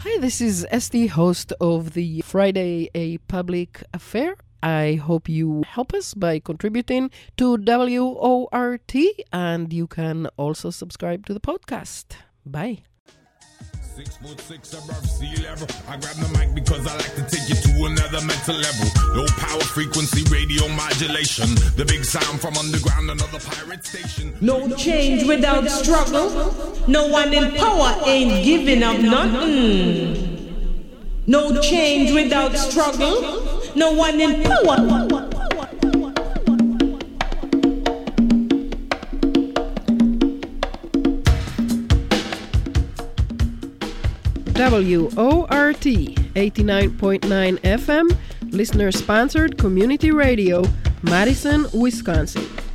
Hi, this is Esty, host of the Friday A Public Affair. I hope you help us by contributing to WORT, and you can also subscribe to the podcast. Bye. Six foot six above sea level. I grab the mic because I like to take you to another mental level. Low power frequency radio modulation. The big sound from underground, another pirate station. No change without struggle. No one in power ain't giving up nothing. No change without struggle. No one in power. WORT 89.9 FM, listener sponsored community radio, Madison, Wisconsin.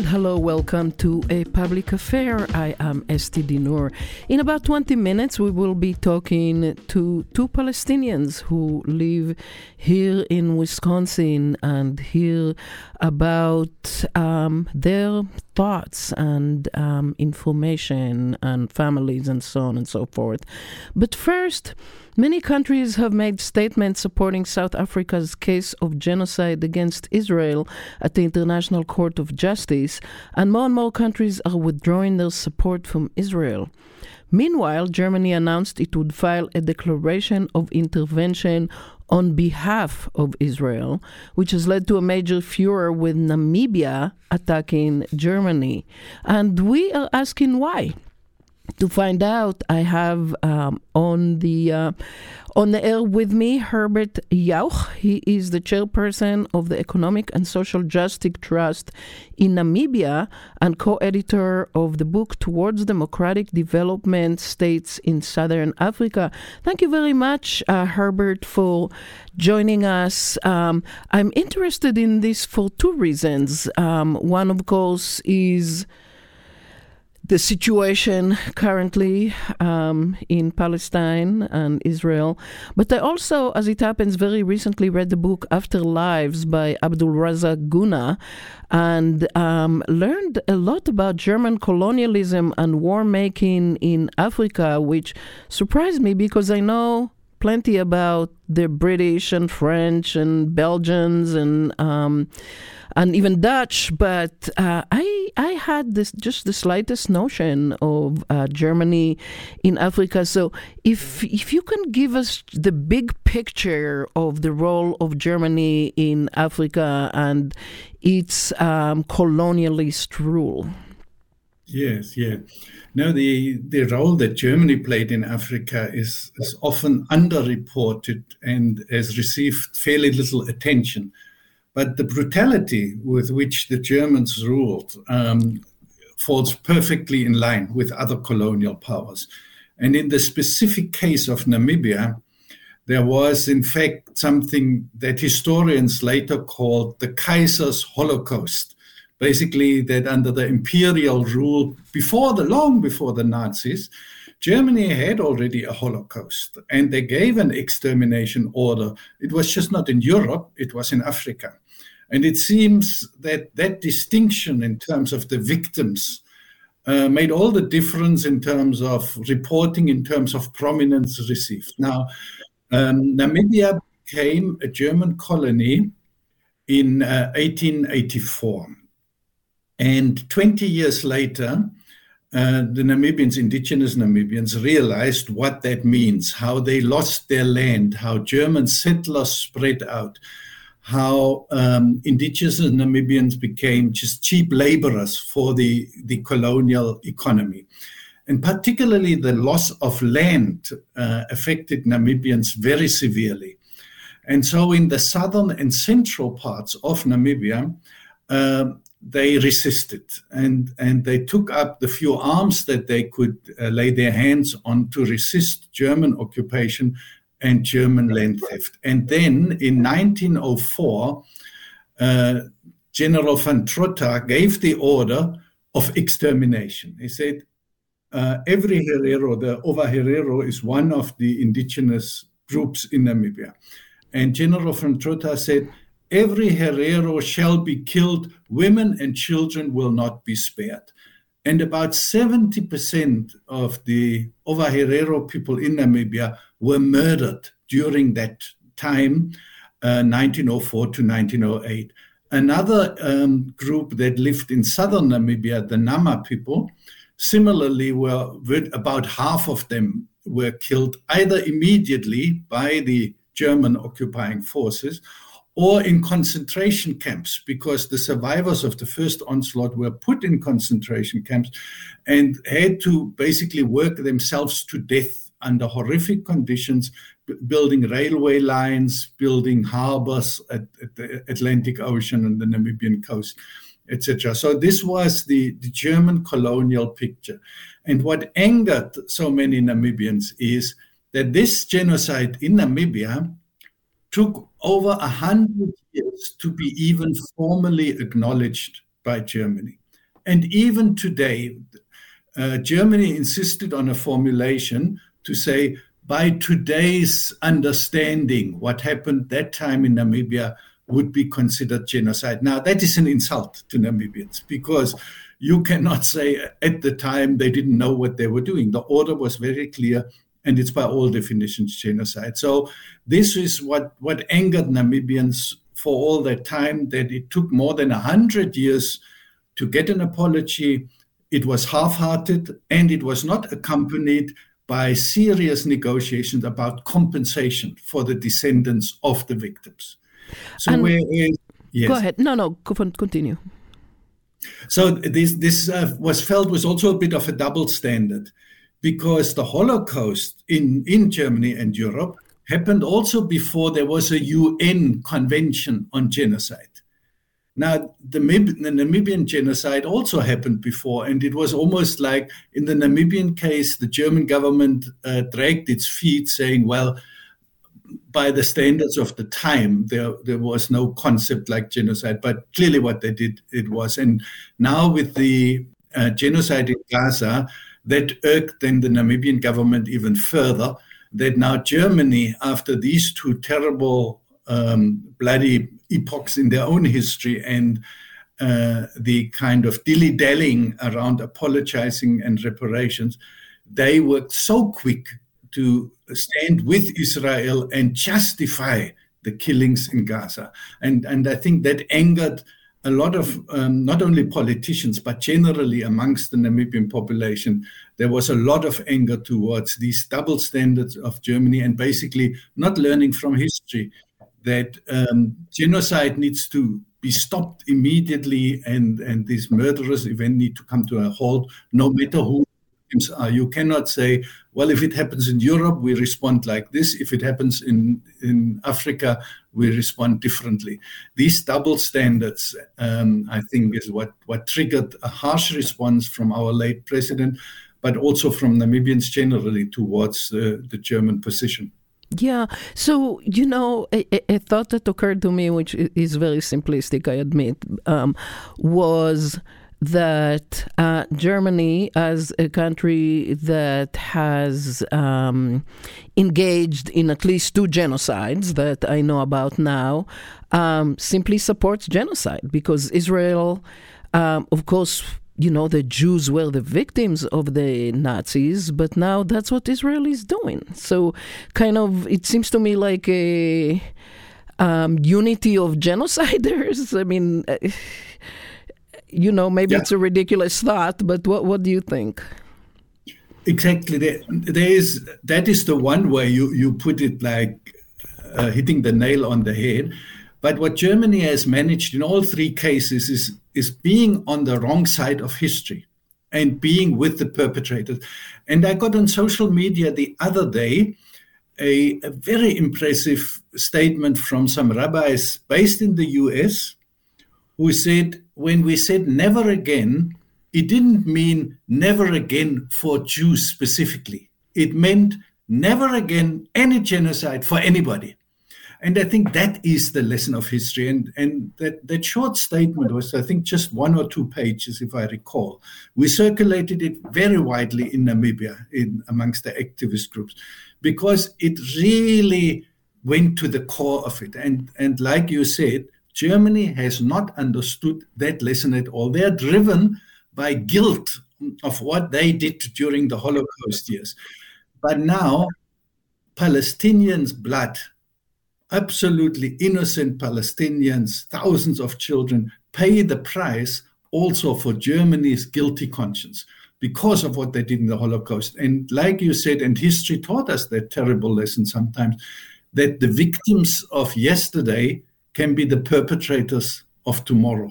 And hello, welcome to a public affair. I am Esty Dinur. In about 20 minutes, we will be talking to two Palestinians who live here in Wisconsin and hear about um, their thoughts and um, information and families and so on and so forth. But first, Many countries have made statements supporting South Africa's case of genocide against Israel at the International Court of Justice, and more and more countries are withdrawing their support from Israel. Meanwhile, Germany announced it would file a declaration of intervention on behalf of Israel, which has led to a major furor with Namibia attacking Germany. And we are asking why to find out, I have um, on the uh, on the air with me Herbert Jauch. He is the chairperson of the Economic and Social Justice Trust in Namibia and co-editor of the book Towards Democratic Development States in Southern Africa. Thank you very much, uh, Herbert, for joining us. Um, I'm interested in this for two reasons. Um, one, of course, is the situation currently um, in Palestine and Israel. But I also, as it happens, very recently read the book Afterlives by Abdulrazak Gurnah and um, learned a lot about German colonialism and war making in Africa, which surprised me because I know plenty about the British and French and Belgians and um, and even Dutch, but uh, I I had this just the slightest notion of uh, Germany in Africa. So if if you can give us the big picture of the role of Germany in Africa and its um, colonialist rule. Yes, yeah. No, the, the role that Germany played in Africa is, is often underreported and has received fairly little attention. But the brutality with which the Germans ruled um, falls perfectly in line with other colonial powers. And in the specific case of Namibia, there was, in fact, something that historians later called the Kaiser's Holocaust. Basically, that under the imperial rule, before the long before the Nazis, Germany had already a Holocaust and they gave an extermination order. It was just not in Europe, it was in Africa. And it seems that that distinction in terms of the victims uh, made all the difference in terms of reporting, in terms of prominence received. Now, um, Namibia became a German colony in uh, 1884. And 20 years later, uh, the Namibians, indigenous Namibians, realized what that means, how they lost their land, how German settlers spread out, how um, indigenous Namibians became just cheap laborers for the, the colonial economy. And particularly the loss of land uh, affected Namibians very severely. And so, in the southern and central parts of Namibia, uh, they resisted and, and they took up the few arms that they could uh, lay their hands on to resist German occupation and German land theft. And then in 1904, uh, General van Trotha gave the order of extermination. He said, uh, every Herero, the Ova Herero, is one of the indigenous groups in Namibia. And General van Trotha said, every Herero shall be killed, women and children will not be spared. And about 70% of the Ova Herero people in Namibia were murdered during that time, uh, 1904 to 1908. Another um, group that lived in southern Namibia, the Nama people, similarly were about half of them were killed either immediately by the German occupying forces or in concentration camps because the survivors of the first onslaught were put in concentration camps and had to basically work themselves to death under horrific conditions building railway lines, building harbors at, at, the Atlantic Ocean and the Namibian coast, etc. So this was the, the German colonial picture. And what angered so many Namibians is that this genocide in Namibia took over a hundred years to be even formally acknowledged by Germany. And even today, uh, Germany insisted on a formulation to say by today's understanding, what happened that time in Namibia would be considered genocide. Now, that is an insult to Namibians because you cannot say at the time they didn't know what they were doing. The order was very clear and it's by all definitions genocide. So this is what, what angered Namibians for all that time, that it took more than 100 years to get an apology. It was half-hearted and it was not accompanied by serious negotiations about compensation for the descendants of the victims. So, and where is, yes. go ahead. No, no, continue. So this this uh, was felt was also a bit of a double standard, because the Holocaust in in Germany and Europe happened also before there was a UN convention on genocide. Now, the, the, Namibian genocide also happened before, and it was almost like in the Namibian case, the German government uh, dragged its feet, saying, well, by the standards of the time, there, there was no concept like genocide, but clearly what they did, it was. And now with the uh, genocide in Gaza, that irked then the Namibian government even further, that now Germany, after these two terrible, um, bloody epochs in their own history and uh, the kind of dilly dallying around apologizing and reparations, they were so quick to stand with Israel and justify the killings in Gaza. And, and I think that angered a lot of um, not only politicians, but generally amongst the Namibian population. There was a lot of anger towards these double standards of Germany and basically not learning from history that um, genocide needs to be stopped immediately and, and these murderous events need to come to a halt, no matter who are. You cannot say, well, if it happens in Europe, we respond like this. If it happens in, in Africa, we respond differently. These double standards, um, I think, is what, what triggered a harsh response from our late president, but also from Namibians generally towards uh, the German position. Yeah. So, you know, a, a, thought that occurred to me, which is very simplistic, I admit, um, was that uh, Germany, as a country that has um, engaged in at least two genocides that I know about now, um, simply supports genocide because Israel, um, of course, you know, the Jews were the victims of the Nazis, but now that's what Israel is doing. So, kind of, it seems to me like a um, unity of genociders. I mean, uh, you know, maybe yeah. it's a ridiculous thought, but what what do you think? Exactly. There, there is that is the one way you you put it like uh, hitting the nail on the head. But what Germany has managed in all three cases is is being on the wrong side of history and being with the perpetrators. And I got on social media the other day a, a very impressive statement from some rabbis based in the US who said, when we said never again, it didn't mean never again for Jews specifically. It meant never again any genocide for anybody. And I think that is the lesson of history. And, and that, that short statement was, I think, just one or two pages, if I recall. We circulated it very widely in Namibia in, amongst the activist groups because it really went to the core of it. And, and like you said, Germany has not understood that lesson at all. They are driven by guilt of what they did during the Holocaust years. But now, Palestinians' blood, absolutely innocent Palestinians, thousands of children, pay the price also for Germany's guilty conscience because of what they did in the Holocaust. And like you said, and history taught us that terrible lesson sometimes, that the victims of yesterday can be the perpetrators of tomorrow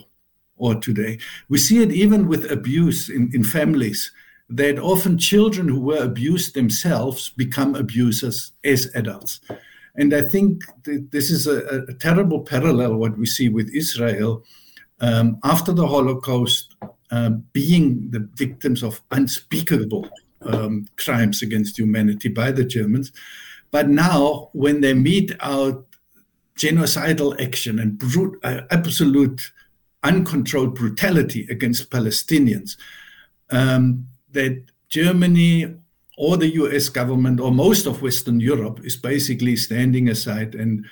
or today. We see it even with abuse in, in families, that often children who were abused themselves become abusers as adults. And I think this is a, a, terrible parallel what we see with Israel um, after the Holocaust uh, being the victims of unspeakable um, crimes against humanity by the Germans. But now, when they mete out genocidal action and brute, uh, absolute uncontrolled brutality against Palestinians, um, that Germany or the US government or most of Western Europe is basically standing aside. And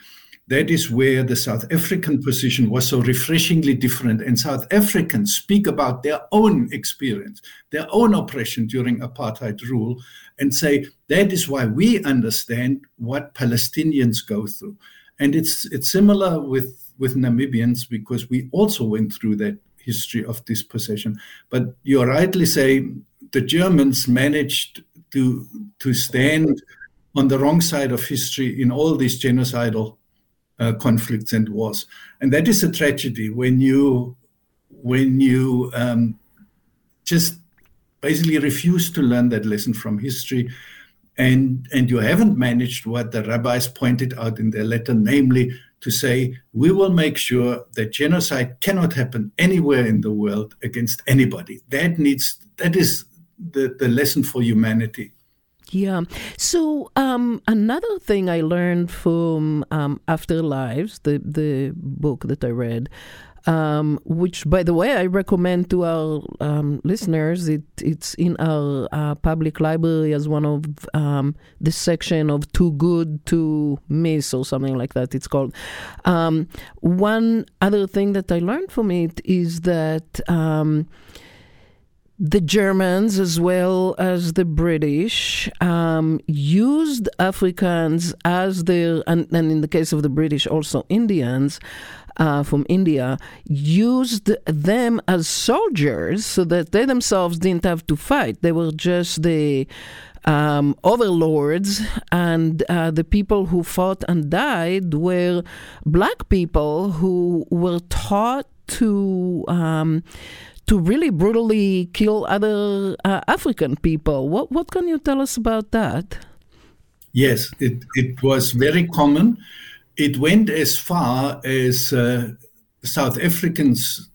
that is where the South African position was so refreshingly different. And South Africans speak about their own experience, their own oppression during apartheid rule, and say that is why we understand what Palestinians go through. And it's it's similar with with Namibians because we also went through that history of dispossession. But you rightly say the Germans managed to to stand on the wrong side of history in all these genocidal uh, conflicts and wars, and that is a tragedy when you when you um, just basically refuse to learn that lesson from history and and you haven't managed what the rabbis pointed out in their letter namely to say we will make sure that genocide cannot happen anywhere in the world against anybody. That needs that is the, the lesson for humanity. Yeah. So um, another thing I learned from um, Afterlives, the the book that I read, um, which, by the way, I recommend to our um, listeners. It, it's in our uh, public library as one of um, the section of Too Good to Miss or something like that. It's called. Um, one other thing that I learned from it is that um, the Germans as well as the British um, used Africans as their, and, and, in the case of the British, also Indians uh, from India, used them as soldiers so that they themselves didn't have to fight. They were just the um, overlords, and uh, the people who fought and died were black people who were taught to um, to really brutally kill other uh, African people. What what can you tell us about that? Yes, it it was very common. It went as far as uh, South Africans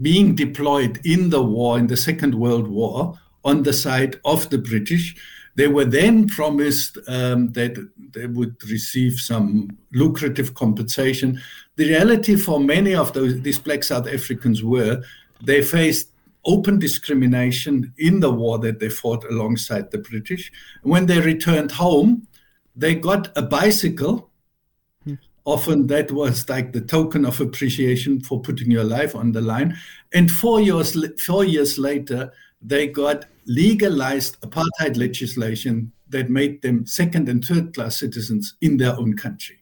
being deployed in the war in the Second World War on the side of the British. They were then promised um, that they would receive some lucrative compensation. The reality for many of those, these black South Africans were they faced open discrimination in the war that they fought alongside the British. When they returned home, they got a bicycle. Hmm. Often that was like the token of appreciation for putting your life on the line. And four years, four years later, they got legalized apartheid legislation that made them second and third class citizens in their own country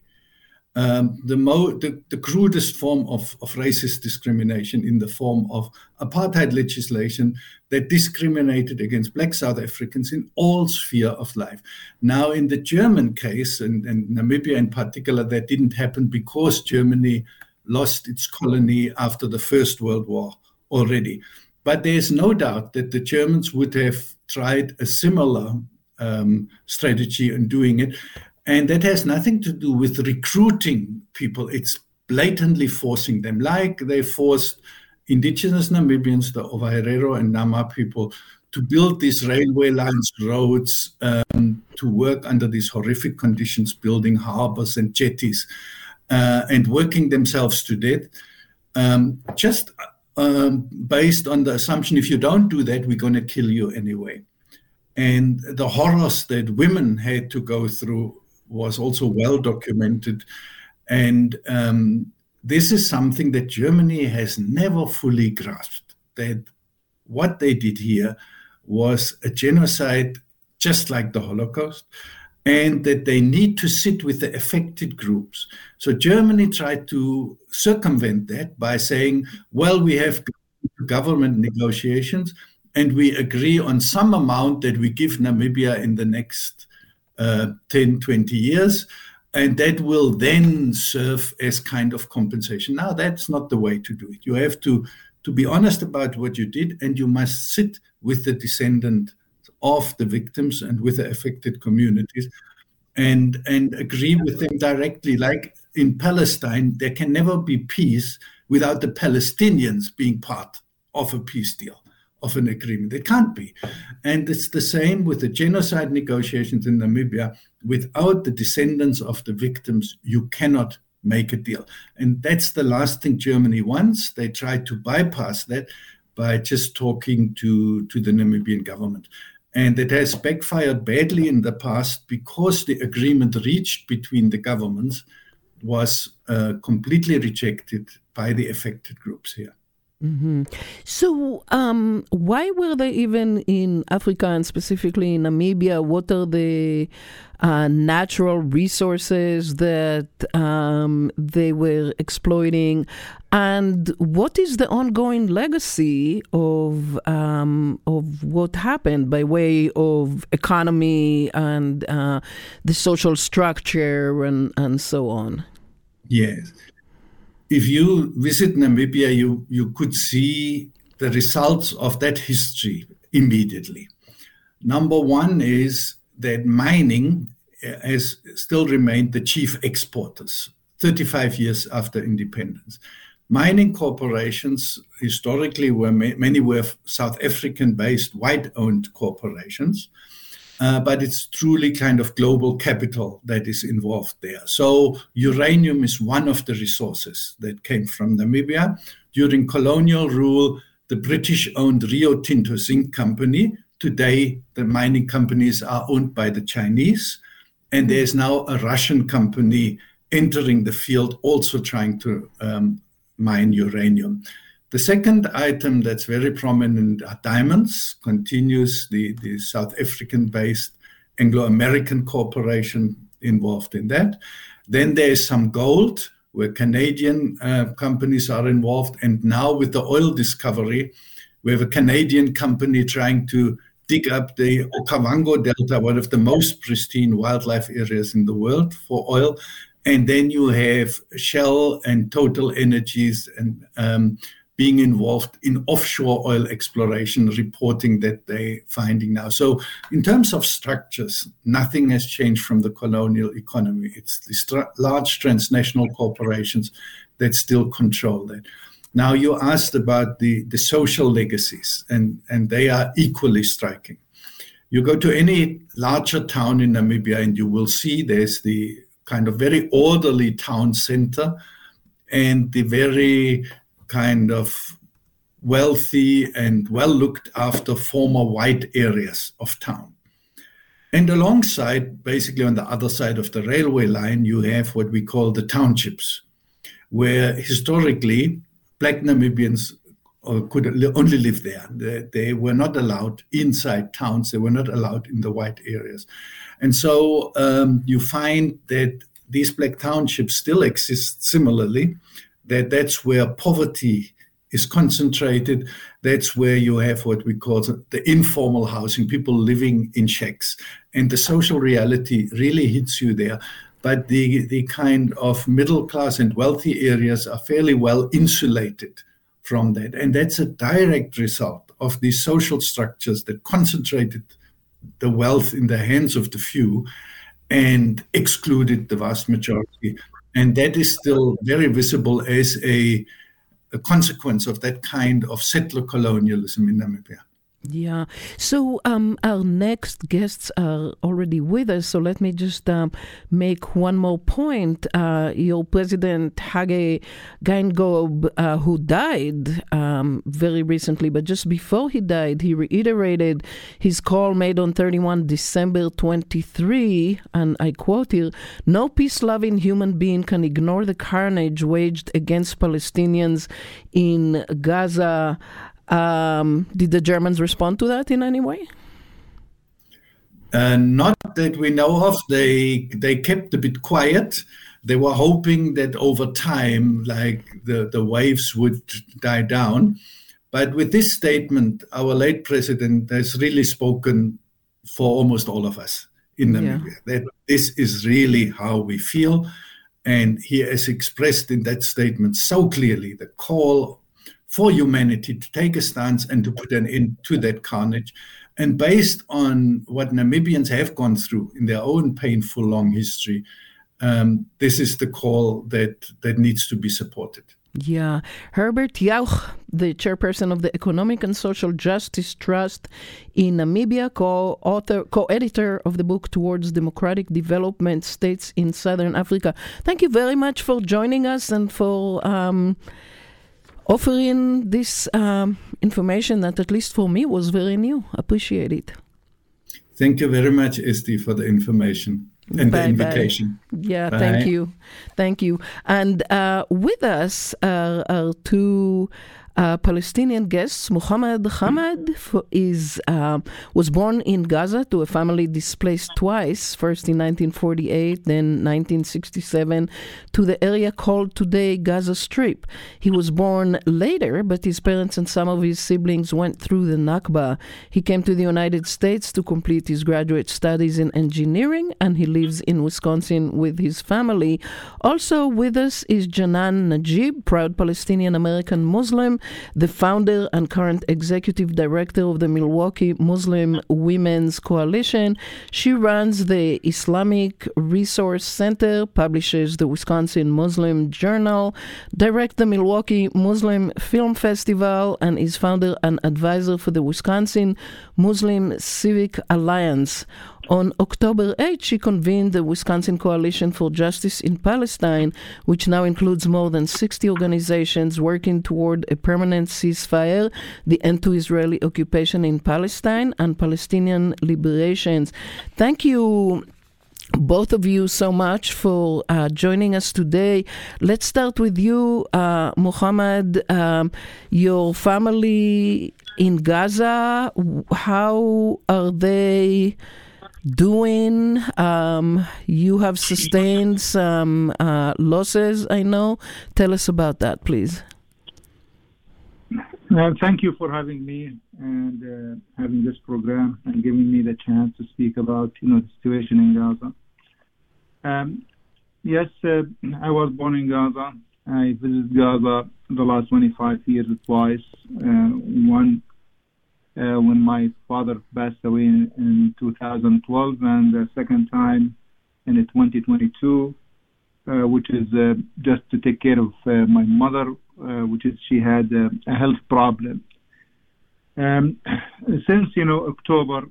um, the, mo- the, the, crudest form of, of racist discrimination in the form of apartheid legislation that discriminated against black South Africans in all sphere of life. Now, in the German case, and, and Namibia in particular, that didn't happen because Germany lost its colony after the First World War already. But there's no doubt that the Germans would have tried a similar um, strategy in doing it. And that has nothing to do with recruiting people. It's blatantly forcing them, like they forced indigenous Namibians, the Ovaherero and Nama people, to build these railway lines, roads, um, to work under these horrific conditions, building harbors and jetties, uh, and working themselves to death, um, just um, based on the assumption if you don't do that, we're going to kill you anyway. And the horrors that women had to go through was also well documented. And um, this is something that Germany has never fully grasped that what they did here was a genocide just like the Holocaust, and that they need to sit with the affected groups. So Germany tried to circumvent that by saying, well, we have government negotiations and we agree on some amount that we give Namibia in the next Uh, 10, 20 years. And that will then serve as kind of compensation. Now, that's not the way to do it. You have to, to be honest about what you did, and you must sit with the descendant of the victims and with the affected communities and, and agree with them directly. Like in Palestine, there can never be peace without the Palestinians being part of a peace deal, of an agreement. It can't be. And it's the same with the genocide negotiations in Namibia. Without the descendants of the victims, you cannot make a deal. And that's the last thing Germany wants. They try to bypass that by just talking to, to the Namibian government. And it has backfired badly in the past because the agreement reached between the governments was uh, completely rejected by the affected groups here. Mm-hmm. So, um, why were they even in Africa and specifically in Namibia? What are the uh, natural resources that um, they were exploiting? And what is the ongoing legacy of um, of what happened by way of economy and uh, the social structure and, and so on? Yes if you visit Namibia, you, you could see the results of that history immediately. Number one is that mining eh, has still remained the chief exporters 35 years after independence. Mining corporations historically were many were South African based white owned corporations uh, but it's truly kind of global capital that is involved there. So uranium is one of the resources that came from Namibia. During colonial rule, the British owned Rio Tinto Zinc Company. Today, the mining companies are owned by the Chinese, and there's now a Russian company entering the field, also trying to um, mine uranium. The second item that's very prominent are diamonds, continues the, the South African based Anglo American corporation involved in that. Then there's some gold, where Canadian uh, companies are involved. And now with the oil discovery, we have a Canadian company trying to dig up the Okavango Delta, one of the most pristine wildlife areas in the world for oil. And then you have Shell and Total Energies and um, being involved in offshore oil exploration, reporting that they're finding now. So, in terms of structures, nothing has changed from the colonial economy. It's the large transnational corporations that still control that. Now, you asked about the, the social legacies, and, and they are equally striking. You go to any larger town in Namibia, and you will see there's the kind of very orderly town center and the very kind of wealthy and well looked after former white areas of town. And alongside, basically on the other side of the railway line, you have what we call the townships, where historically black Namibians uh, could only live there. They, were not allowed inside towns, they were not allowed in the white areas. And so um, you find that these black townships still exist similarly, that that's where poverty is concentrated. That's where you have what we call the informal housing, people living in shacks. And the social reality really hits you there. But the, the kind of middle class and wealthy areas are fairly well insulated from that. And that's a direct result of these social structures that concentrated the wealth in the hands of the few and excluded the vast majority and that is still very visible as a, a consequence of that kind of settler colonialism in Namibia. Yeah. So um, our next guests are already with us. So let me just um, make one more point. Uh, your president Hage Geingob, uh, who died um, very recently, but just before he died, he reiterated his call made on 31 December 23, and I quote here: "No peace-loving human being can ignore the carnage waged against Palestinians in Gaza." Um, did the Germans respond to that in any way? Uh, not that we know of. They they kept a bit quiet. They were hoping that over time, like the, the waves would die down. But with this statement, our late president has really spoken for almost all of us in Namibia. Yeah. That this is really how we feel. And he has expressed in that statement so clearly the call for humanity to take a stance and to put an end to that carnage. And based on what Namibians have gone through in their own painful long history, um, this is the call that, that needs to be supported. Yeah. Herbert Jauch, the chairperson of the Economic and Social Justice Trust in Namibia, co-author, co-editor of the book Towards Democratic Development States in Southern Africa. Thank you very much for joining us and for um, offering this um, information that, at least for me, was very new. Appreciate it. Thank you very much, Esty, for the information and bye, the invitation. Bye. Yeah, bye. thank you. Thank you. And uh, with us are, are two uh, Palestinian guests, Mohammad Hamad is uh, was born in Gaza to a family displaced twice, first in 1948, then 1967, to the area called today Gaza Strip. He was born later, but his parents and some of his siblings went through the Nakba. He came to the United States to complete his graduate studies in engineering, and he lives in Wisconsin with his family. Also with us is Janan Najeeb, proud Palestinian American Muslim the founder and current executive director of the Milwaukee Muslim Women's Coalition. She runs the Islamic Resource Center, publishes the Wisconsin Muslim Journal, directs the Milwaukee Muslim Film Festival, and is founder and advisor for the Wisconsin Muslim Civic Alliance. On October 8, she convened the Wisconsin Coalition for Justice in Palestine, which now includes more than 60 organizations working toward a permanent ceasefire, the end to Israeli occupation in Palestine, and Palestinian liberations. Thank you both of you so much for uh, joining us today. Let's start with you, uh, Mohammad. Um, your family in Gaza, how are they? Doing. Um, you have sustained some uh, losses, I know. Tell us about that, please. Uh, thank you for having me and uh, having this program and giving me the chance to speak about you know the situation in Gaza. Um, yes, uh, I was born in Gaza. I visited Gaza the last 25 years twice. Uh, one when my father passed away in, in 2012, and the second time in 2022, uh, which is uh, just to take care of uh, my mother, uh, which is she had uh, a health problem. Um, since you know October,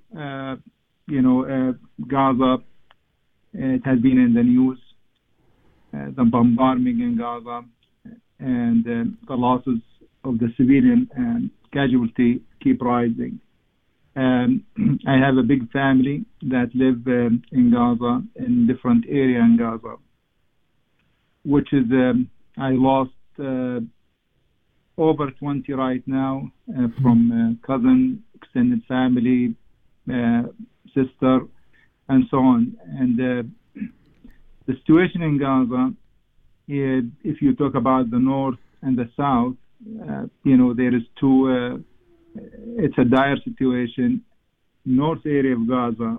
you know Gaza, it has been in the news, the bombardment in Gaza, and the losses of the civilian and casualty keep rising. Um, I have a big family that live um, in Gaza, in different area in Gaza, which is um, I lost uh, over 20 right now uh, from uh, cousin, extended family, uh, sister, and so on. And uh, the situation in Gaza, if you talk about the north and the south, uh, you know, there is two, uh, it's a dire situation. North area of Gaza,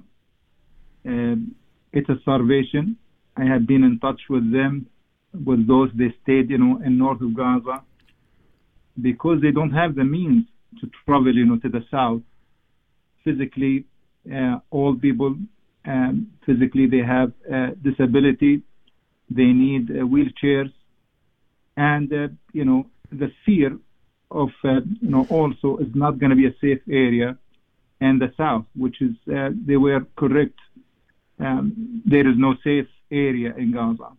um, it's a starvation. I have been in touch with them, with those they stayed, you know, in north of Gaza, because they don't have the means to travel, you know, to the south. Physically, uh, all people, um, physically they have uh, disability, they need uh, wheelchairs, and uh, you know the fear of uh, you know also is not going to be a safe area and the south, which is uh, they were correct. Um, there is no safe area in Gaza.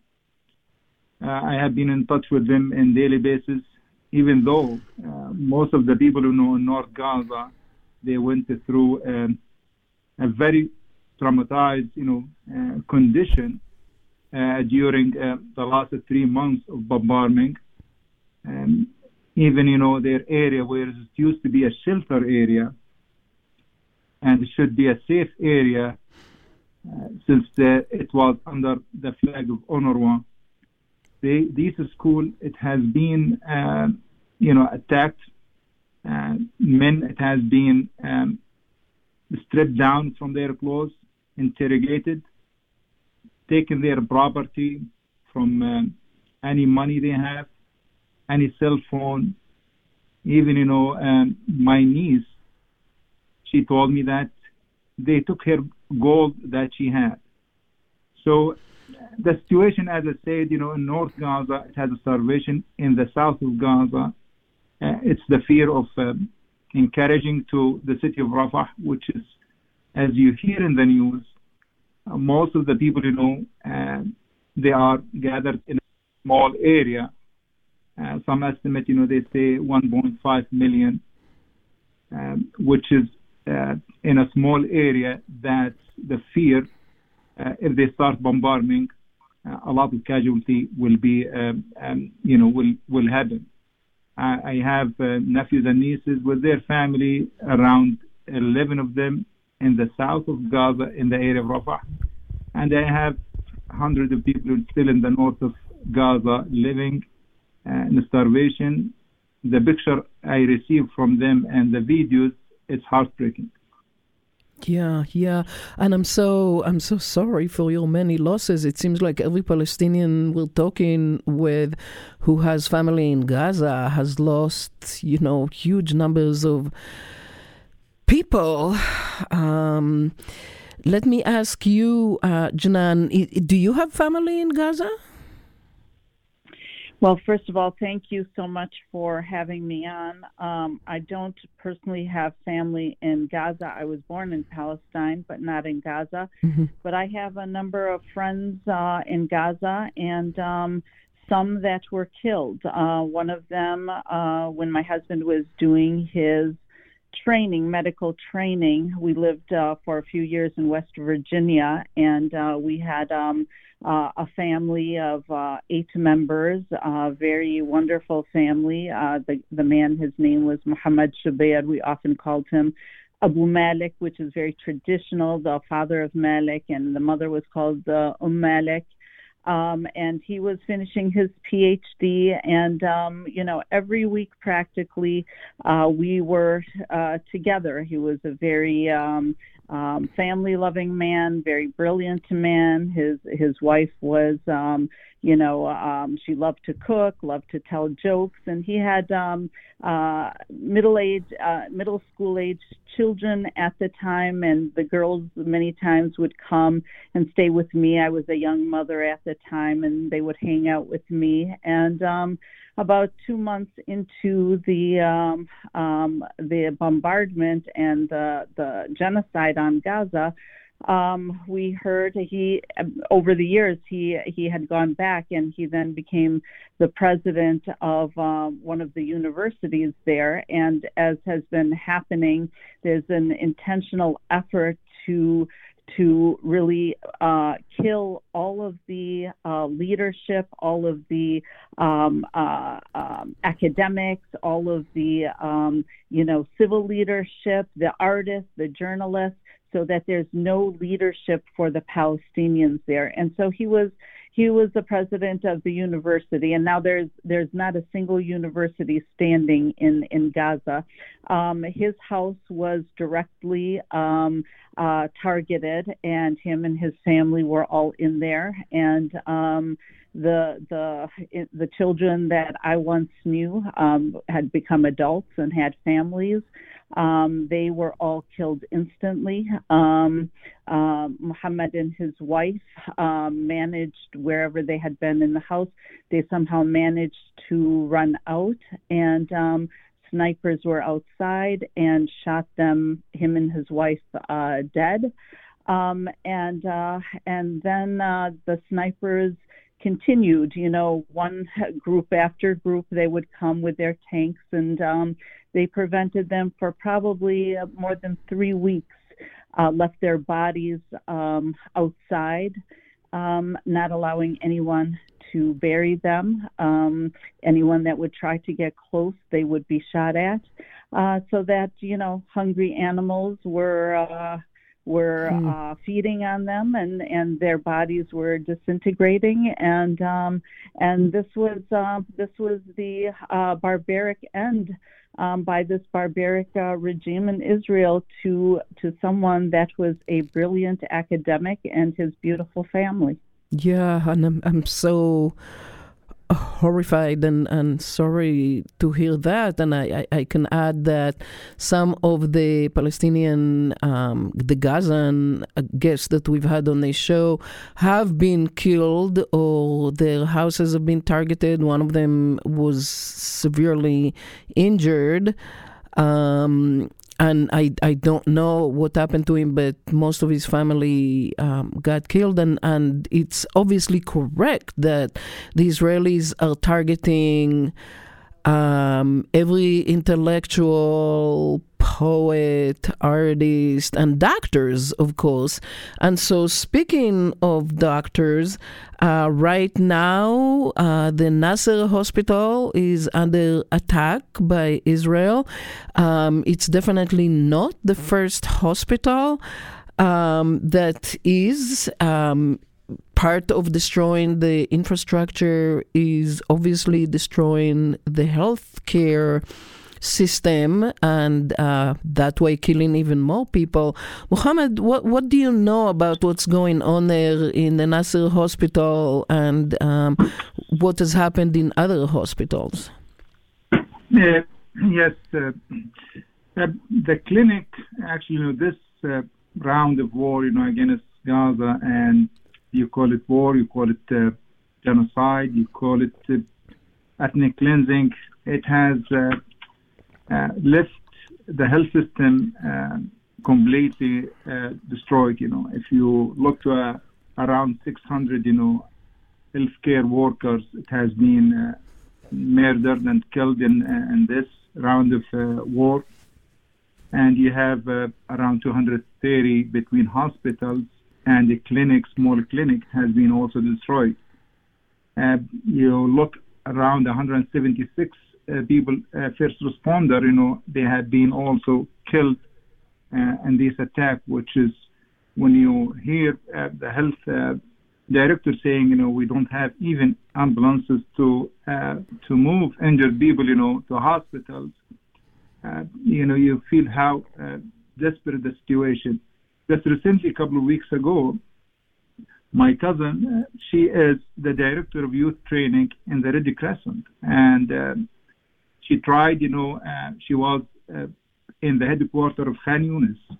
Uh, I have been in touch with them on daily basis, even though uh, most of the people who know in North Gaza, they went through um, a very traumatized, you know, uh, condition uh, during the last three months of bombardment um, even you know their area where it used to be a shelter area and should be a safe area uh, since the, it was under the flag of UNRWA. They, this school it has been uh, you know attacked. Uh, men it has been um, stripped down from their clothes, interrogated, taken their property from uh, any money they have, any cell phone. Even you know um, my niece, she told me that they took her gold that she had. So the situation, as I said, you know, in North Gaza, it has a starvation. In the south of Gaza, uh, it's the fear of um, encouraging to the city of Rafah, which is, as you hear in the news, uh, most of the people, you know, uh, they are gathered in a small area. Uh, some estimate, you know, they say 1.5 million, um, which is uh, in a small area that the fear, uh, if they start bombarding, a lot of casualty will be, um, um, you know, will will happen. I, I have nephews and nieces with their family, around 11 of them in the south of Gaza, in the area of Rafah, and I have hundreds of people still in the north of Gaza living uh, in starvation. The picture I received from them and the videos, it's heartbreaking. Yeah, yeah, and I'm so I'm so sorry for your many losses. It seems like every Palestinian we're talking with, who has family in Gaza, has lost you know huge numbers of people. Um, let me ask you, uh, Janan, do you have family in Gaza? Well, first of all, thank you so much for having me on. Um, I don't personally have family in Gaza. I was born in Palestine, but not in Gaza. Mm-hmm. But I have a number of friends uh, in Gaza and um, some that were killed. Uh, one of them, uh, when my husband was doing his training, medical training, we lived uh, for a few years in West Virginia, and uh, we had. Um, uh, a family of uh, eight members, a very wonderful family. Uh, the, the man, his name was Muhammad Shubair. We often called him Abu Malik, which is very traditional, the father of Malik, and the mother was called uh, Umm Malik. Um, and he was finishing his PhD. And, um, you know, every week practically uh, we were uh, together. He was a very um, um, family loving man, very brilliant man. His his wife was, um, you know, um, she loved to cook, loved to tell jokes, and he had um, uh, middle age, uh, middle school age children at the time, and the girls many times would come and stay with me. I was a young mother at the time, and they would hang out with me, and um, about two months into the um, um, the bombardment and the the genocide on Gaza, um, we heard he over the years he he had gone back and he then became the president of um, one of the universities there. And as has been happening, there's an intentional effort to to really uh, kill all of the uh, leadership, all of the um, uh, um, academics, all of the um, you know civil leadership, the artists, the journalists, so that there's no leadership for the Palestinians there. And so he was he was the president of the university, and now there's there's not a single university standing in in Gaza. Um, his house was directly um, uh, targeted, and him and his family were all in there. And um, the the the children that I once knew um, had become adults and had families. Um, they were all killed instantly. Um, uh, Muhammad and his wife um, managed wherever they had been in the house. They somehow managed to run out, and um, snipers were outside and shot them, him and his wife, uh, dead. Um, and uh, and then uh, the snipers continued. You know, one group after group, they would come with their tanks and um, they prevented them for probably uh, more than three weeks, uh, left their bodies um, outside, um, not allowing anyone to bury them. Um, anyone that would try to get close, they would be shot at. Uh, so that you know, hungry animals were uh, were hmm. uh, feeding on them, and and their bodies were disintegrating, and um, and this was uh, this was the uh, barbaric end. Um, by this barbaric uh, regime in Israel to to someone that was a brilliant academic and his beautiful family. Yeah, and I'm, I'm so horrified and, and sorry to hear that. And I, I, I can add that some of the Palestinian, um, the Gazan guests that we've had on the show have been killed or their houses have been targeted. One of them was severely injured. Um, and I, I don't know what happened to him, but most of his family um, got killed. And, and it's obviously correct that the Israelis are targeting um, every intellectual poet, artist, and doctors, of course. And so, speaking of doctors, uh, right now uh, the Nasser hospital is under attack by Israel. Um, it's definitely not the first hospital um, that is. Um, part of destroying the infrastructure is obviously destroying the healthcare system and uh, that way killing even more people. Mohammad, what, what do you know about what's going on there in the Nasser hospital and um, what has happened in other hospitals? Uh, yes, uh, uh, the clinic actually, you know, this uh, round of war, you know, against Gaza, and you call it war, you call it uh, genocide, you call it uh, ethnic cleansing. It has uh, left the health system uh, completely uh, destroyed. You know, if you look to around 600, you know, healthcare workers, it has been murdered and killed in in this round of war and you have uh, around 230 between hospitals and the clinic, small clinic, has been also destroyed. Uh, you look around 176 uh, people, uh, first responder, you know, they have been also killed uh, in this attack, which is when you hear the health director saying, you know, we don't have even ambulances to to move injured people, you know, to hospitals. you know, you feel how desperate the situation. Just recently, a couple of weeks ago, my cousin, uh, she is the director of youth training in the Red Crescent, and uh, she tried, you know, uh, she was uh, in the headquarters of Khan Yunis.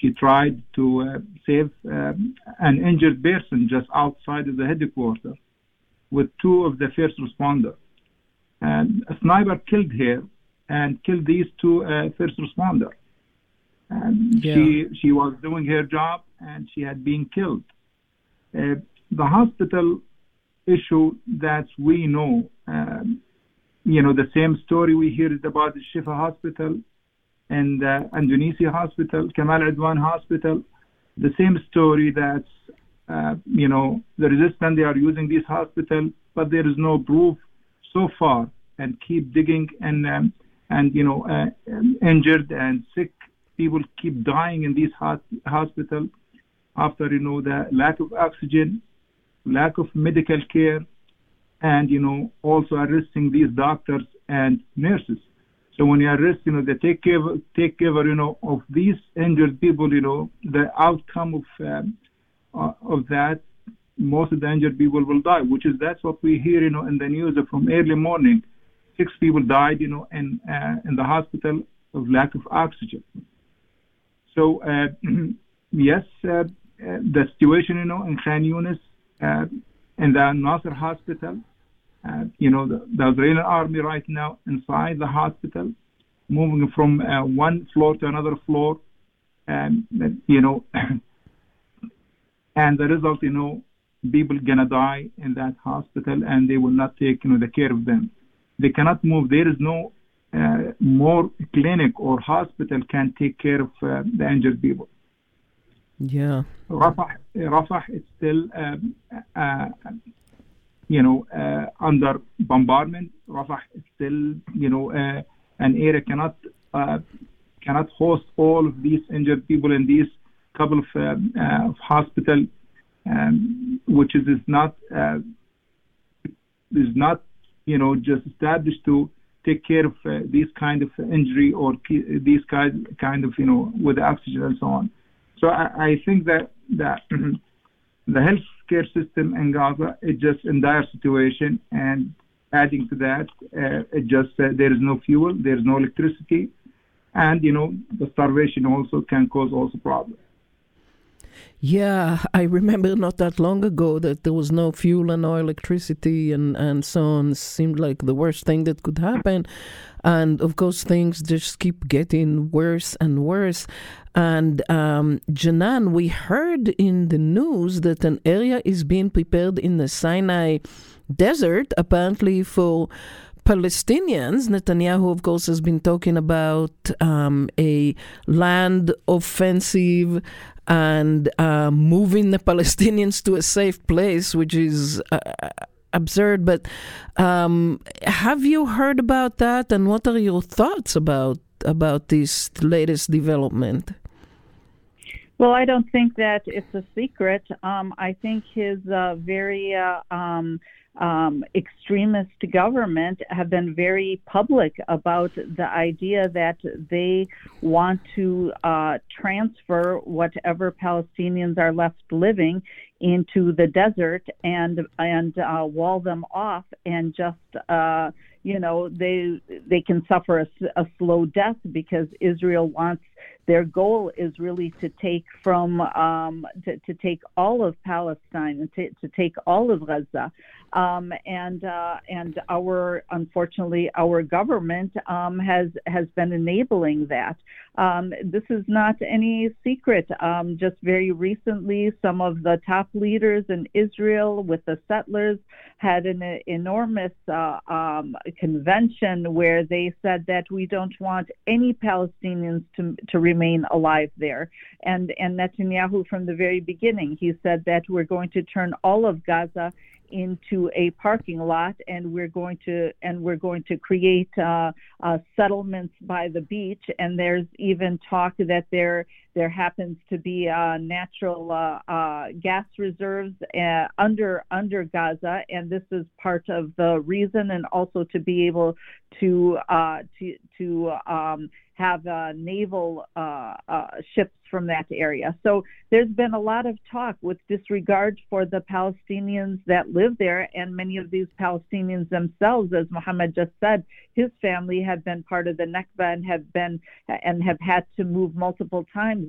She tried to uh, save um, an injured person just outside of the headquarters with two of the first responders. And a sniper killed her and killed these two uh, first responders. And yeah. she she was doing her job and she had been killed. Uh, the hospital issue that we know um, you know, the same story we hear is about the Shifa Hospital and uh, Indonesia Hospital, Kamal Adwan Hospital. The same story that, uh, you know, the resistance they are using this hospital, but there is no proof so far. And keep digging and um, and you know, uh, injured and sick people keep dying in these hospitals after you know the lack of oxygen, lack of medical care, and you know also arresting these doctors and nurses. So when you arrest, you know, they take care, take care, you know, of these injured people. You know, the outcome of um, uh, of that, most of the injured people will die. Which is that's what we hear, you know, in the news from early morning. Six people died, you know, in uh, in the hospital of lack of oxygen. So uh, yes, uh, uh, the situation, you know, in Khan Yunis, in the Nasser hospital, you know, the, the, Israeli army right now inside the hospital, moving from one floor to another floor, and you know, and the result, you know, people gonna die in that hospital, and they will not take, you know, the care of them. They cannot move. There is no uh, more clinic or hospital can take care of uh, the injured people. Yeah. Rafah, Rafah is still um, uh, you know, uh, under bombardment. Rafah is still, you know, uh, an area cannot uh, cannot host all of these injured people in these couple of, uh, of hospital, um, which is, is not uh, is not, you know, just established to take care of uh, these kind of injury or these kind kind of, you know, with oxygen and so on. So I, I think that that the healthcare system in Gaza is just in dire situation, and adding to that, uh, it just uh, there is no fuel, there is no electricity, and you know the starvation also can cause also problems. Yeah, I remember not that long ago that there was no fuel and no electricity and, and so on. It seemed like the worst thing that could happen. And of course, things just keep getting worse and worse. And um, Janan, we heard in the news that an area is being prepared in the Sinai desert, apparently for Palestinians, Netanyahu, of course, has been talking about um, a land offensive and uh, moving the Palestinians to a safe place, which is uh, absurd. But um, have you heard about that, and what are your thoughts about about this latest development? Well, I don't think that it's a secret. Um, I think his uh, very uh, um, um, extremist government have been very public about the idea that they want to uh, transfer whatever Palestinians are left living into the desert and and uh, wall them off and just uh, you know they they can suffer a, a slow death because Israel wants their goal is really to take from um, to, to take all of Palestine and to, to take all of Gaza, um, and uh, and our unfortunately our government um, has has been enabling that. Um, this is not any secret. Um, just very recently, some of the top leaders in Israel with the settlers had an enormous uh, um, convention where they said that we don't want any Palestinians to to remain remain alive there. And and Netanyahu from the very beginning, he said that we're going to turn all of Gaza into a parking lot and we're going to and we're going to create uh, uh, settlements by the beach. And there's even talk that there there happens to be uh, natural uh, uh, gas reserves uh, under under Gaza. And this is part of the reason and also to be able to to to um, have naval ships from that area. So there's been a lot of talk with disregard for the Palestinians that live there, and many of these Palestinians themselves, as Mohammad just said, his family have been part of the Nakba and have been and have had to move multiple times.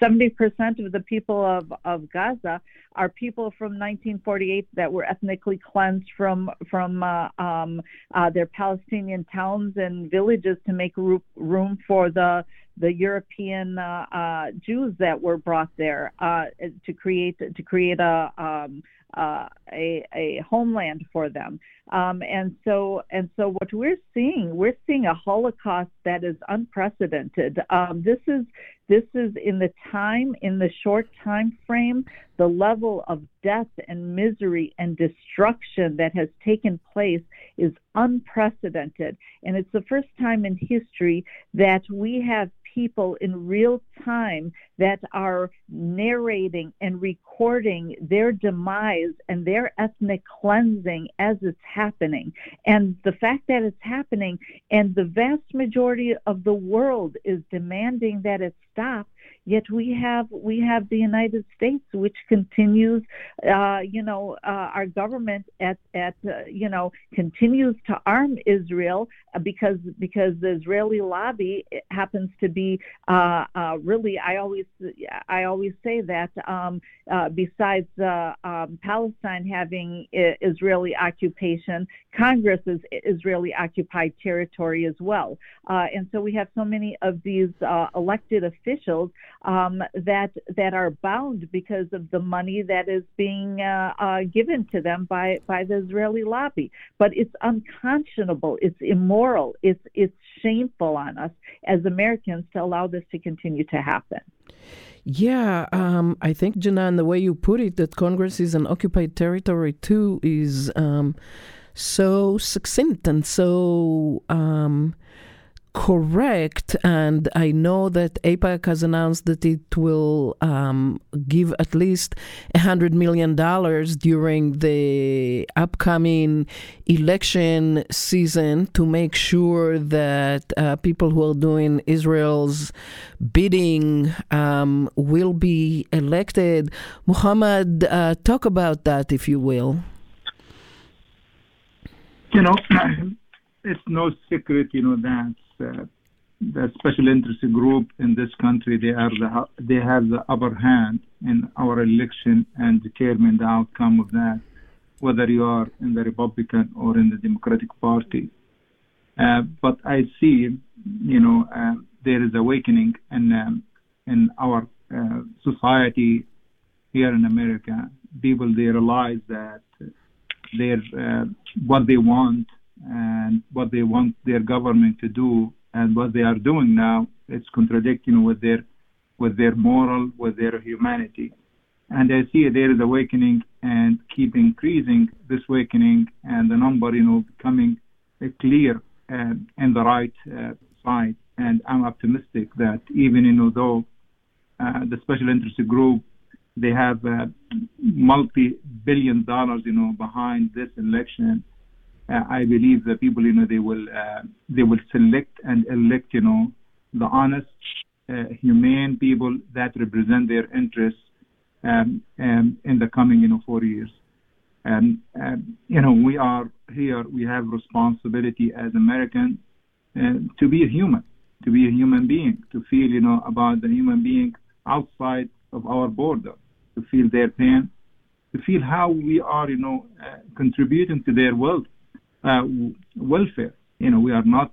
70% of the people of, of Gaza are people from 1948 that were ethnically cleansed from from uh, um, uh, their Palestinian towns and villages to make room for the the European uh, uh, Jews that were brought there uh, to create to create a um, uh, a, a homeland for them. Um, and so and so what we're seeing, we're seeing a Holocaust that is unprecedented. Um, this is this is in the time, in the short time frame, the level of death and misery and destruction that has taken place is unprecedented. And it's the first time in history that we have people in real time that are narrating and recording their demise and their ethnic cleansing as it's happening. And the fact that it's happening and the vast majority of the world is demanding that it stop Yet we have we have the United States, which continues, uh, you know, uh, our government at at uh, you know continues to arm Israel uh, because because the Israeli lobby happens to be uh, uh, really. I always I always say that um, besides um, Palestine having Israeli occupation, Congress is Israeli occupied territory as well, and so we have so many of these elected officials um, that that are bound because of the money that is being uh, uh, given to them by by the Israeli lobby. But it's unconscionable. It's immoral. It's it's shameful on us as Americans to allow this to continue to happen. Yeah, um, I think, Janan, the way you put it, that Congress is an occupied territory too, is um, so succinct and so um, correct. And I know that AIPAC has announced that it will um, give at least $100 million during the upcoming election season to make sure that uh, people who are doing Israel's bidding um, will be elected. Mohammad, uh, talk about that, if you will. You know, it's no secret, you know, that the special interest group in this country they are the they have the upper hand in our election and determine the outcome of that, whether you are in the Republican or in the Democratic Party. Uh, but I see, you know, uh, there is awakening in um, in our uh, society here in America. People they realize that their uh, what they want and what they want their government to do and what they are doing now it's contradicting with their with their moral with their humanity. And i see there is awakening and keep increasing this awakening and the number you know becoming clear uh, in the right uh, side and i'm optimistic that even you know though uh, the special interest group they have uh, multi-billion dollars you know behind this election I believe the people, you know, they will uh, they will select and elect, you know, the honest, uh, humane people that represent their interests um, um, in the coming, you know, four years. And, and you know, we are here. We have responsibility as Americans uh, to be a human, to be a human being, to feel, you know, about the human being outside of our border, to feel their pain, to feel how we are, you know, uh, contributing to their world uh, welfare. You know, we are not,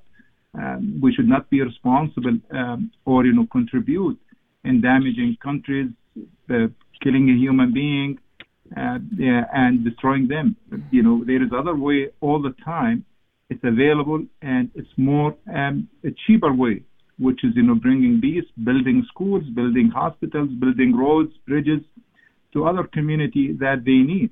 um, we should not be responsible um, or you know contribute in damaging countries, uh, killing a human being, uh, yeah, and destroying them. You know, there is other way all the time. It's available and it's more um, a cheaper way, which is you know bringing peace, building schools, building hospitals, building roads, bridges to other community that they need.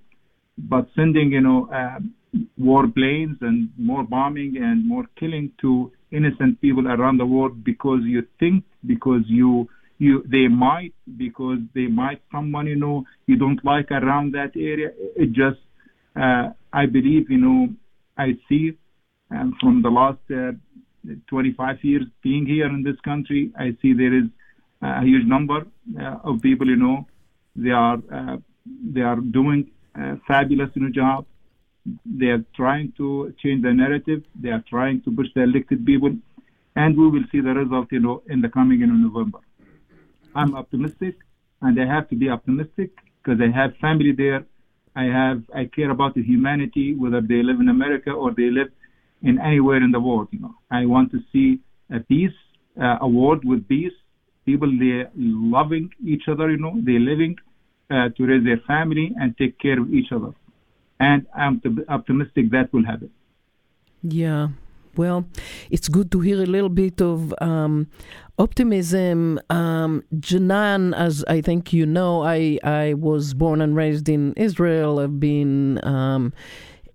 But sending you know um, war planes and more bombing and more killing to innocent people around the world because you think because you you they might because they might someone you know you don't like around that area. It just uh, i believe you know i see um, from the last uh, 25 years being here in this country i see there is a huge number uh, of people you know they are uh, they are doing fabulous know, job they are trying to change the narrative. They are trying to push the elected people, and we will see the result, you know, in the coming in November. I'm optimistic, and I have to be optimistic because I have family there. I have I care about the humanity, whether they live in America or they live in anywhere in the world. You know, I want to see a peace uh, award with peace. People they loving each other. You know, they living uh, to raise their family and take care of each other and I'm optimistic that will happen. Yeah. Well, it's good to hear a little bit of um, optimism. Um, Janan, as I think you know, I, I was born and raised in Israel. I've been um,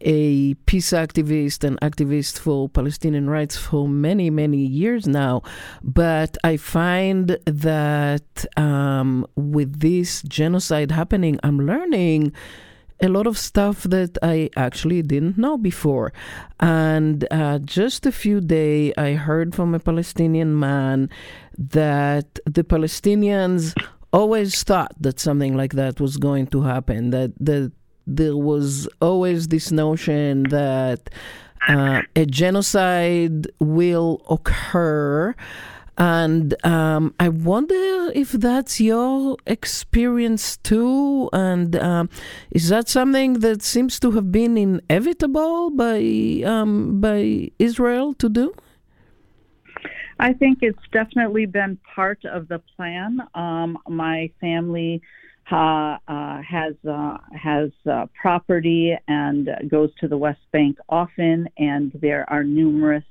a peace activist and activist for Palestinian rights for many, many years now. But I find that um, with this genocide happening, I'm learning a lot of stuff that I actually didn't know before. And uh, just a few days, I heard from a Palestinian man that the Palestinians always thought that something like that was going to happen. That that there was always this notion that uh, a genocide will occur and um, I wonder if that's your experience too. And um, is that something that seems to have been inevitable by um, by Israel to do? I think it's definitely been part of the plan. Um, my family uh, uh, has uh, has uh, property and goes to the West Bank often, and there are numerous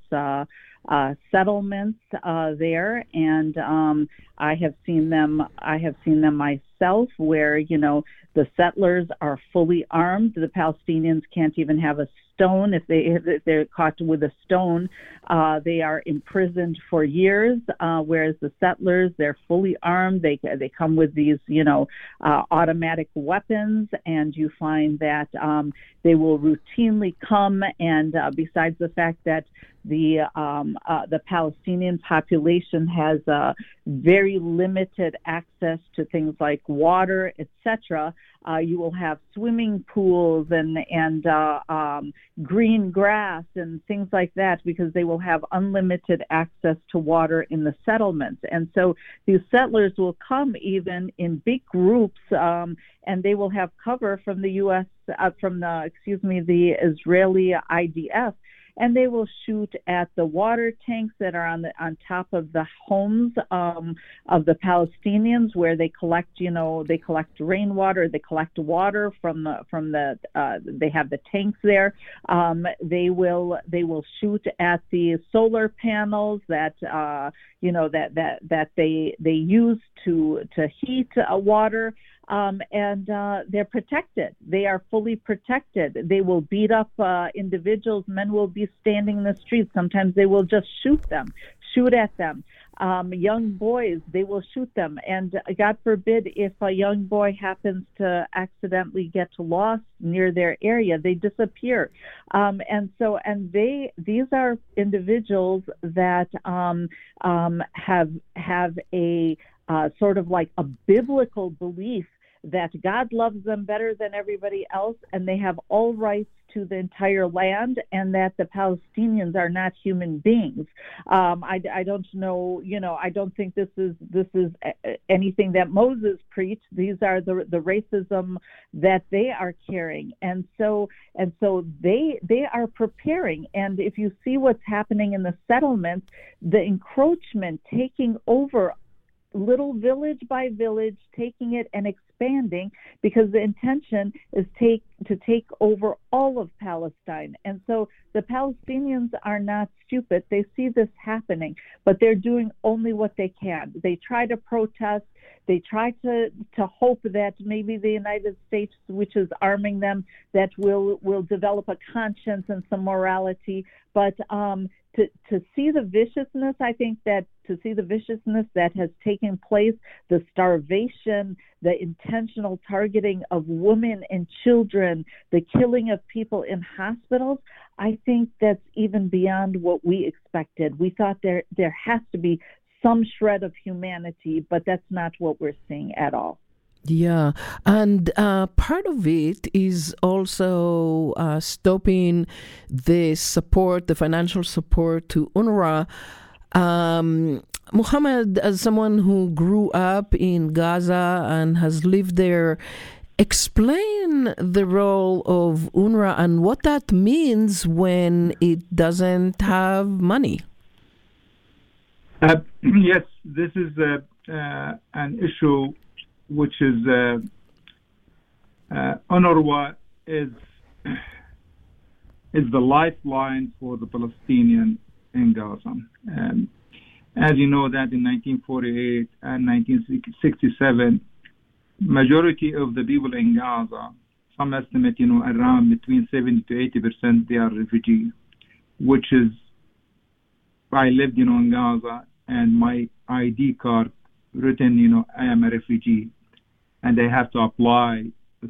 uh, settlements uh, there, and um, I have seen them. I have seen them myself, where you know the settlers are fully armed. The Palestinians can't even have a stone. If they if they're caught with a stone, uh, they are imprisoned for years. Uh, whereas the settlers, they're fully armed. They they come with these you know uh, automatic weapons, and you find that um, they will routinely come. And uh, besides the fact that the um, uh, the Palestinian population has uh, very limited access to things like water, etc. Uh, you will have swimming pools and and uh, um, green grass and things like that because they will have unlimited access to water in the settlements. And so these settlers will come even in big groups, um, and they will have cover from the U.S. Uh, from the excuse me the Israeli IDF and they will shoot at the water tanks that are on the on top of the homes um, of the Palestinians, where they collect, you know, they collect rainwater, they collect water from the from the uh, they have the tanks there. Um, they will they will shoot at the solar panels that uh, you know that that that they they use to to heat uh, water um, and uh, they're protected. They are fully protected. They will beat up uh, individuals. Men will be standing in the streets. Sometimes they will just shoot them, shoot at them. Um, young boys, they will shoot them. And God forbid if a young boy happens to accidentally get lost near their area, they disappear. Um, and so, and they, these are individuals that um, um have have a uh, sort of like a biblical belief that God loves them better than everybody else and they have all rights to the entire land and that the Palestinians are not human beings. Um, I, I don't know, you know, I don't think this is this is anything that Moses preached. These are the the racism that they are carrying, and so and so they they are preparing. And if you see what's happening in the settlements, the encroachment taking over little village by village, taking it and expanding because the intention is take to take over all of Palestine. And so the Palestinians are not stupid. They see this happening, but they're doing only what they can. They try to protest. They try to to hope that maybe the United States, which is arming them, that will will develop a conscience and some morality. But um, to, to see the viciousness, I think that to see the viciousness that has taken place, the starvation, the intentional targeting of women and children, the killing of people in hospitals, I think that's even beyond what we expected. We thought there there has to be some shred of humanity, but that's not what we're seeing at all. Yeah, and uh, part of it is also uh, stopping the support, the financial support to UNRWA. Um, Muhammad, as someone who grew up in Gaza and has lived there, explain the role of UNRWA and what that means when it doesn't have money. Uh, yes, this is uh, uh an issue which is uh, uh, UNRWA is is the lifeline for the Palestinian in Gaza. Um, as you know, that in 1948 and 1967, majority of the people in Gaza, some estimate, you know, around between 70 to 80 percent, they are refugees, which is I lived, you know, in Gaza, and my ID card written, you know, I am a refugee and I have to apply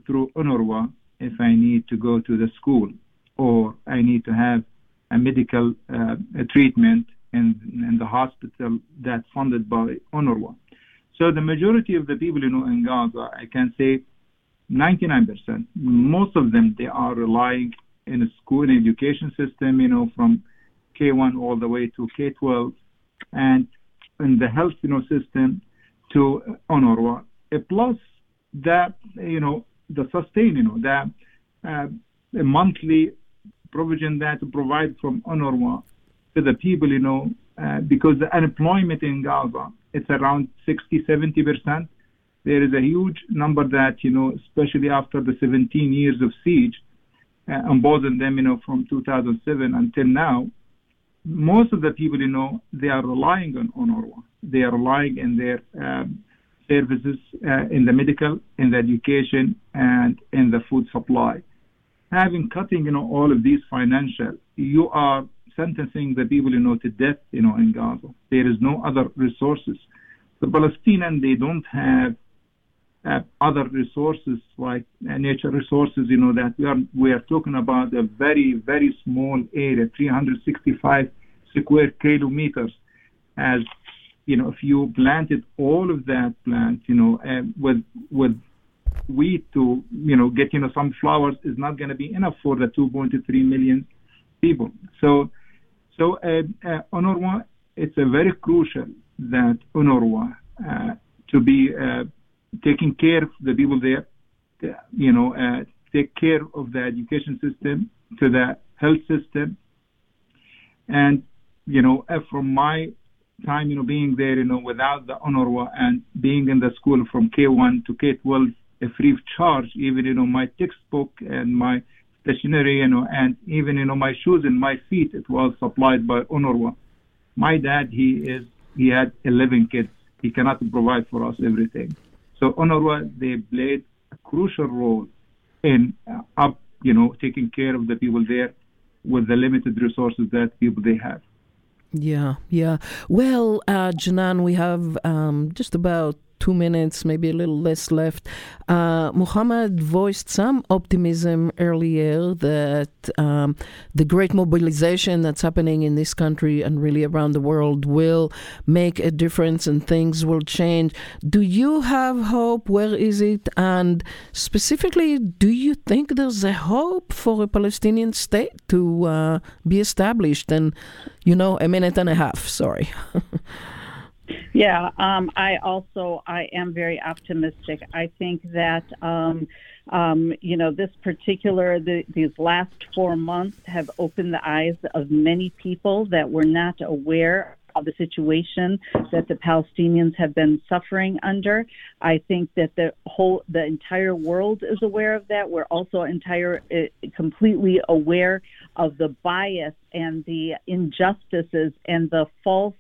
through UNRWA if I need to go to the school or I need to have a medical uh, a treatment in, in the hospital that's funded by UNRWA. So the majority of the people you know in Gaza, I can say 99%, most of them they are relying in a school and education system, you know, from K1 all the way to K12, and in the health you know system to UNRWA. Plus that you know the sustain you know that uh, monthly provision that provide from UNRWA to the people you know uh, because the unemployment in Gaza it's around 60, 70 percent. There is a huge number that you know, especially after the 17 years of siege, uh, imposing them, you know, from 2007 until now. Most of the people, you know, they are relying on UNRWA. They are relying in their um, services uh, in the medical, in the education, and in the food supply. Having cutting, you know, all of these financial, you are sentencing the people, you know, to death, you know, in Gaza. There is no other resources. The Palestinians, they don't have uh, other resources like uh, nature resources, you know, that we are we are talking about a very very small area, 365 square kilometers. As you know, if you planted all of that plant, you know, uh, with with wheat to you know get you know some flowers is not going to be enough for the 2.3 million people. So so uh, uh, UNRWA, it's very crucial that UNRWA uh, to be uh, taking care of the people there, you know, uh, take care of the education system, to the health system, and you know, uh, from my time, you know, being there, you know, without the UNRWA and being in the school from K1 to K12, a free of charge, even you know, my textbook and my stationery, you know, and even you know, my shoes and my feet, it was supplied by UNRWA. My dad, he is, he had 11 kids. He cannot provide for us everything. So UNRWA, they played a crucial role in uh, up, you know, taking care of the people there with the limited resources that people they have. Yeah, yeah. Well, uh, Janan, we have um, just about two minutes, maybe a little less left. Uh, Mohammad voiced some optimism earlier that um, the great mobilization that's happening in this country and really around the world will make a difference and things will change. Do you have hope? Where is it? And specifically, do you think there's a hope for a Palestinian state to uh, be established? And, you know, a minute and a half, sorry. Yeah, um, I also I am very optimistic. I think that um, um, you know this particular the, these last four months have opened the eyes of many people that were not aware of the situation that the Palestinians have been suffering under. I think that the whole the entire world is aware of that. We're also entire uh, completely aware of the bias and the injustices and the false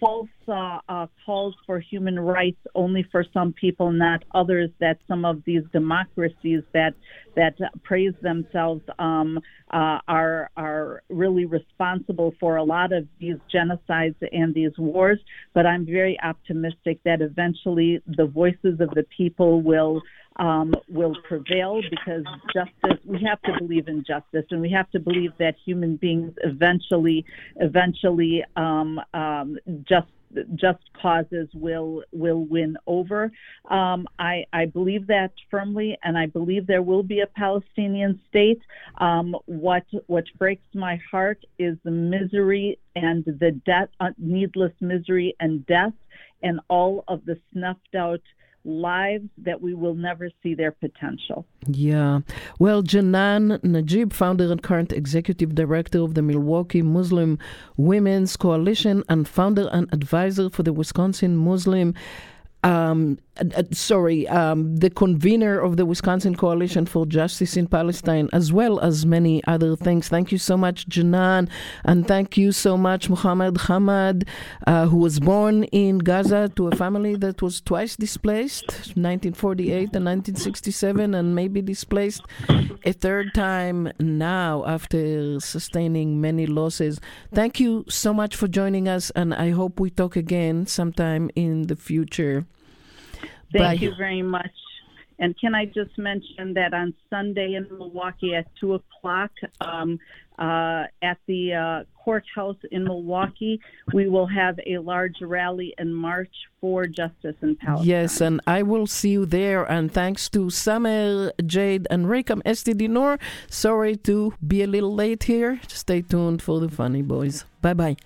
false uh, uh, calls for human rights only for some people, not others. That some of these democracies that that praise themselves um, uh, are are really responsible for a lot of these genocides and these wars. But I'm very optimistic that eventually the voices of the people will um, will prevail because justice. We have to believe in justice, and we have to believe that human beings eventually, eventually, um, um, just just causes will will win over. Um, I, I believe that firmly, and I believe there will be a Palestinian state. Um, what what breaks my heart is the misery and the death, uh, needless misery and death, and all of the snuffed out lives that we will never see their potential. Yeah. Well, Janan Najeeb, founder and current executive director of the Milwaukee Muslim Women's Coalition and founder and advisor for the Wisconsin Muslim um, uh, sorry, um, the convener of the Wisconsin Coalition for Justice in Palestine, as well as many other things. Thank you so much, Janan, and thank you so much, Mohammad Hamad, uh, who was born in Gaza to a family that was twice displaced, 1948 and 1967, and maybe displaced a third time now after sustaining many losses. Thank you so much for joining us, and I hope we talk again sometime in the future. Thank Bye. you very much. And can I just mention that on Sunday in Milwaukee at 2 o'clock um, uh, at the uh, courthouse in Milwaukee, we will have a large rally and march for justice in Palestine. Yes, and I will see you there. And thanks to Samer, Jade, and Rick, I'm Sorry to be a little late here. Stay tuned for the funny boys. Bye bye.